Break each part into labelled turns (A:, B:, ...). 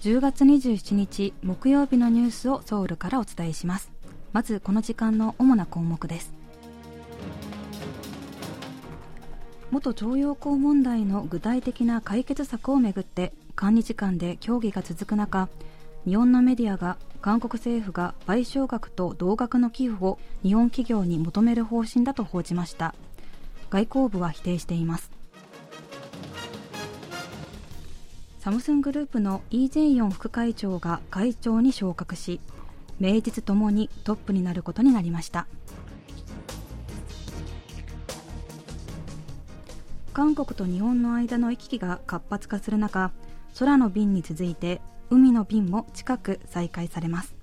A: 10月27日木曜日のニュースをソウルからお伝えします。まずこの時間の主な項目です。元徴用工問題の具体的な解決策をめぐって韓日間で協議が続く中日本のメディアが韓国政府が賠償額と同額の寄付を日本企業に求める方針だと報じました。外交部は否定しています。サムスングループのイ・ジェイヨン副会長が会長に昇格し名実ともにトップになることになりました。韓国と日本の間の行き来が活発化する中空の便に続いて海の便も近く再開されます。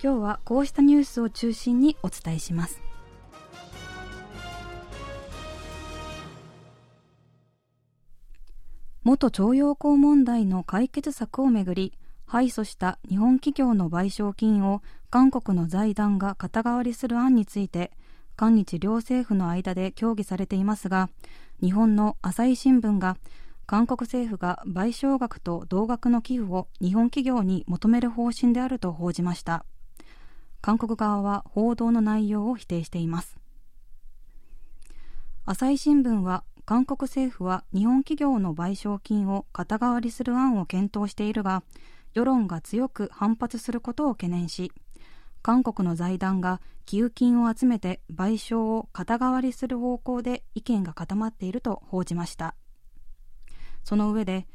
A: 今日はこうしたニュースを中心にお伝えします。元徴用工問題の解決策をめぐり敗訴した日本企業の賠償金を韓国の財団が肩代わりする案について韓日両政府の間で協議されていますが日本の朝日新聞が韓国政府が賠償額と同額の寄付を日本企業に求める方針であると報じました。韓国側は報道の内容を否定しています。朝日新聞は韓国政府は日本企業の賠償金を肩代わりする案を検討しているが世論が強く反発することを懸念し韓国の財団が寄付金を集めて賠償を肩代わりする方向で意見が固まっていると報じました。その上で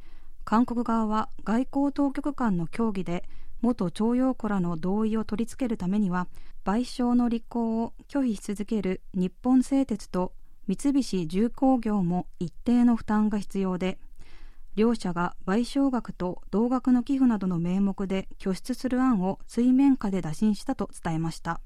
A: 韓国側は外交当局間の協議で元徴用工らの同意を取り付けるためには賠償の履行を拒否し続ける日本製鉄と三菱重工業も一定の負担が必要で両社が賠償額と同額の寄付などの名目で拠出する案を水面下で打診したと伝えました。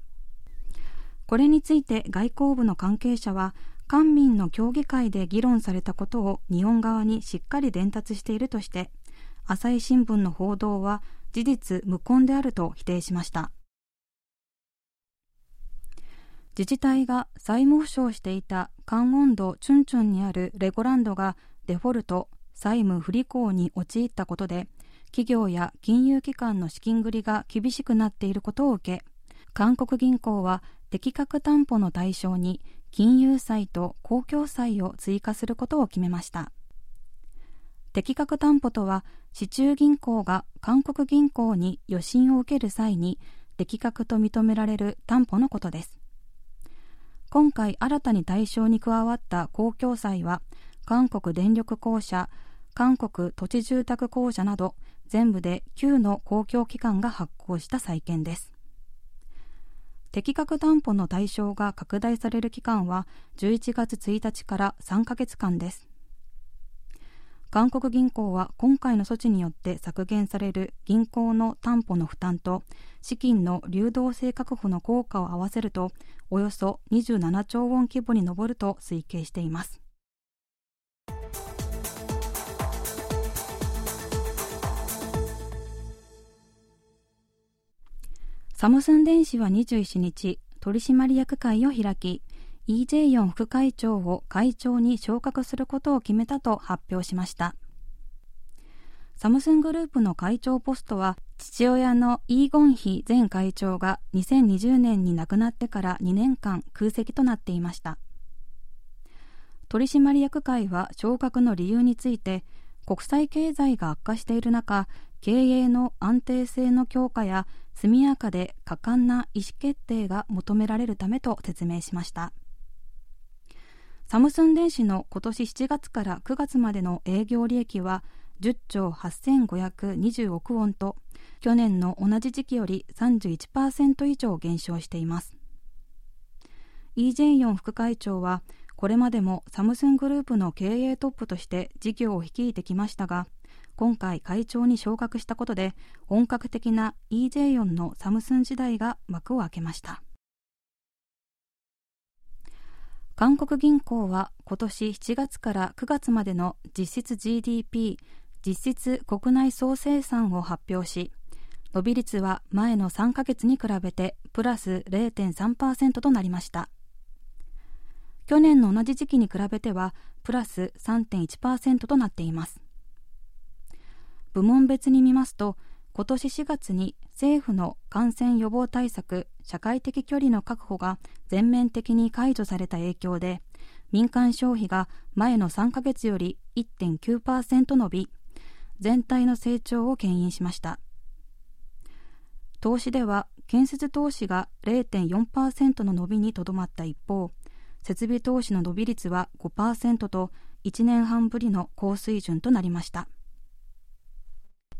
A: これについて外交部の関係者は官民の協議会で議論されたことを日本側にしっかり伝達しているとして朝日新聞の報道は事実無根であると否定しました。自治体が債務保証していたカンウォンドチュンチュンにあるレゴランドがデフォルト債務不履行に陥ったことで企業や金融機関の資金繰りが厳しくなっていることを受け韓国銀行は適格担保の対象に金融債と公共債を追加することを決めました。適格担保とは市中銀行が韓国銀行に予診を受ける際に適格と認められる担保のことです。今回新たに対象に加わった公共債は韓国電力公社韓国土地住宅公社など全部で9の公共機関が発行した債券です。適格担保の対象が拡大される期間は11月1日から3ヶ月間です。韓国銀行は今回の措置によって削減される銀行の担保の負担と資金の流動性確保の効果を合わせるとおよそ27兆ウォン規模に上ると推計しています。サムスン電子は21日取締役会を開き EJ4 副会長を会長に昇格することを決めたと発表しました。サムスングループの会長ポストは父親のイーゴンヒ前会長が2020年に亡くなってから2年間空席となっていました。取締役会は昇格の理由について国際経済が悪化している中経営の安定性の強化や速やかで果敢な意思決定が求められるためと説明しました。サムスン電子の今年7月から9月までの営業利益は10兆8520億ウォンと去年の同じ時期より31%以上減少しています。EJ4 副会長はこれまでもサムスングループの経営トップとして事業を率いてきましたが今回会長に昇格したことで本格的な EJ4 のサムスン時代が幕を開けました。韓国銀行は今年7月から9月までの実質 GDP 実質国内総生産を発表し伸び率は前の3ヶ月に比べてプラス0.3%となりました。去年の同じ時期に比べてはプラス3.1%となっています。部門別に見ますと今年4月に政府の感染予防対策社会的距離の確保が全面的に解除された影響で民間消費が前の3ヶ月より1.9%伸び全体の成長を牽引しました。投資では建設投資が0.4%の伸びにとどまった一方設備投資の伸び率は5%と1年半ぶりの高水準となりました。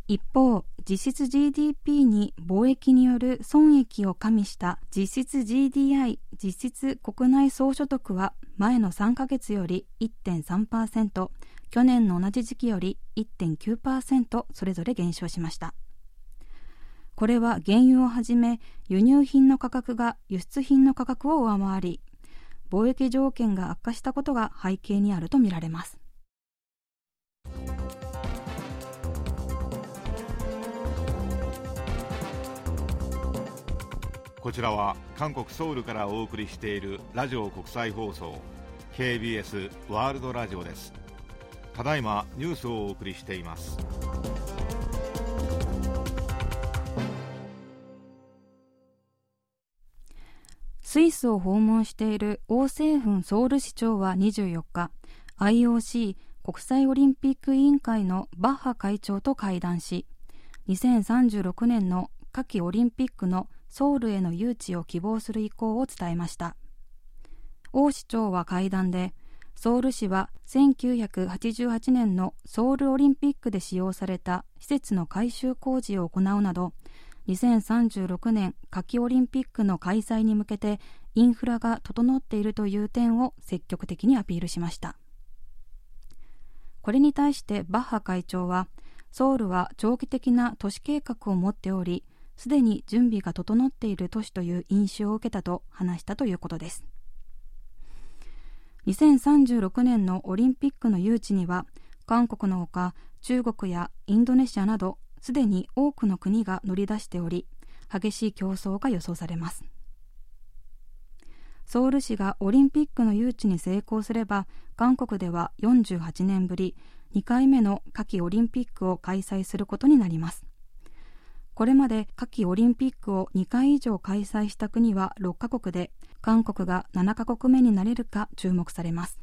A: 一方、実質 GDP に貿易による損益を加味した実質 GDI 実質国内総所得は前の3ヶ月より1.3%去年の同じ時期より1.9%それぞれ減少しました。これは原油をはじめ輸入品の価格が輸出品の価格を上回り貿易条件が悪化したことが背景にあるとみられます。
B: こちらは韓国ソウルからお送りしているラジオ国際放送 KBS ワールドラジオです。ただいまニュースをお送りしています。
A: スイスを訪問している王政府ソウル市長は24日 IOC 国際オリンピック委員会のバッハ会長と会談し2036年の夏季オリンピックのソウルへの誘致を希望する意向を伝えました。王市長は会談でソウル市は1988年のソウルオリンピックで使用された施設の改修工事を行うなど2036年夏季オリンピックの開催に向けてインフラが整っているという点を積極的にアピールしました。これに対してバッハ会長はソウルは長期的な都市計画を持っておりすでに準備が整っている都市という印象を受けたと話したということです。2036年のオリンピックの誘致には韓国のほか中国やインドネシアなどすでに多くの国が乗り出しており激しい競争が予想されます。ソウル市がオリンピックの誘致に成功すれば韓国では48年ぶり2回目の夏季オリンピックを開催することになります。これまで夏季オリンピックを2回以上開催した国は6カ国で、韓国が7カ国目になれるか注目されます。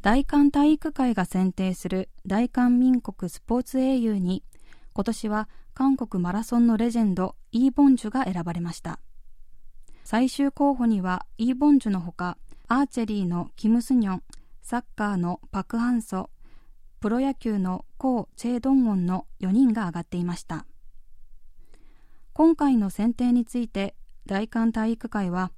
A: 大韓体育会が選定する大韓民国スポーツ英雄に、今年は韓国マラソンのレジェンド、イー・ボンジュが選ばれました。最終候補にはイー・ボンジュのほか、アーチェリーのキム・スニョン、サッカーのパク・ハンソ、プロ野球のコー・チェ・ドンウォンの4人が挙がっていました。今回の選定について大韓体育会は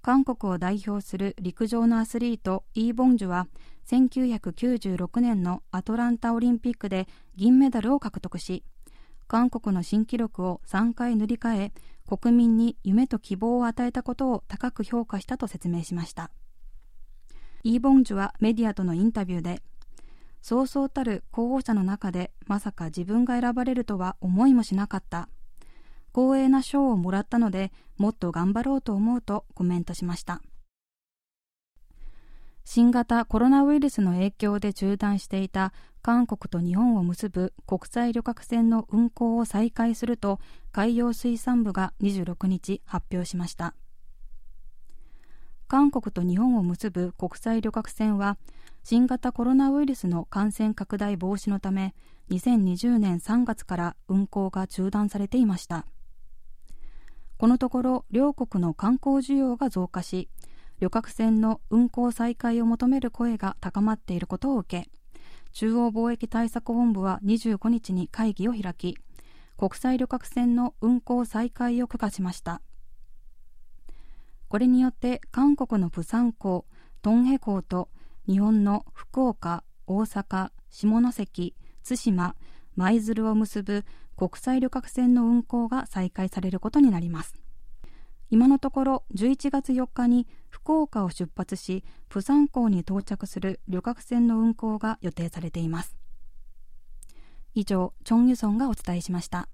A: 韓国を代表する陸上のアスリートイー・ボンジュは1996年のアトランタオリンピックで銀メダルを獲得し韓国の新記録を3回塗り替え国民に夢と希望を与えたことを高く評価したと説明しました。イー・ボンジュはメディアとのインタビューでそうそうたる候補者の中でまさか自分が選ばれるとは思いもしなかった。光栄な賞をもらったのでもっと頑張ろうと思うとコメントしました。新型コロナウイルスの影響で中断していた韓国と日本を結ぶ国際旅客船の運航を再開すると海洋水産部が26日発表しました韓国と日本を結ぶ国際旅客船は新型コロナウイルスの感染拡大防止のため2020年3月から運航が中断されていました。このところ両国の観光需要が増加し旅客船の運航再開を求める声が高まっていることを受け中央貿易対策本部は25日に会議を開き国際旅客船の運航再開を許可しました。これによって韓国のプサン港トンヘ港と日本の福岡、大阪、下関、対馬、舞鶴を結ぶ国際旅客船の運航が再開されることになります。今のところ11月4日に福岡を出発し釜山港に到着する旅客船の運航が予定されています。以上チョン・ユソンがお伝えしました。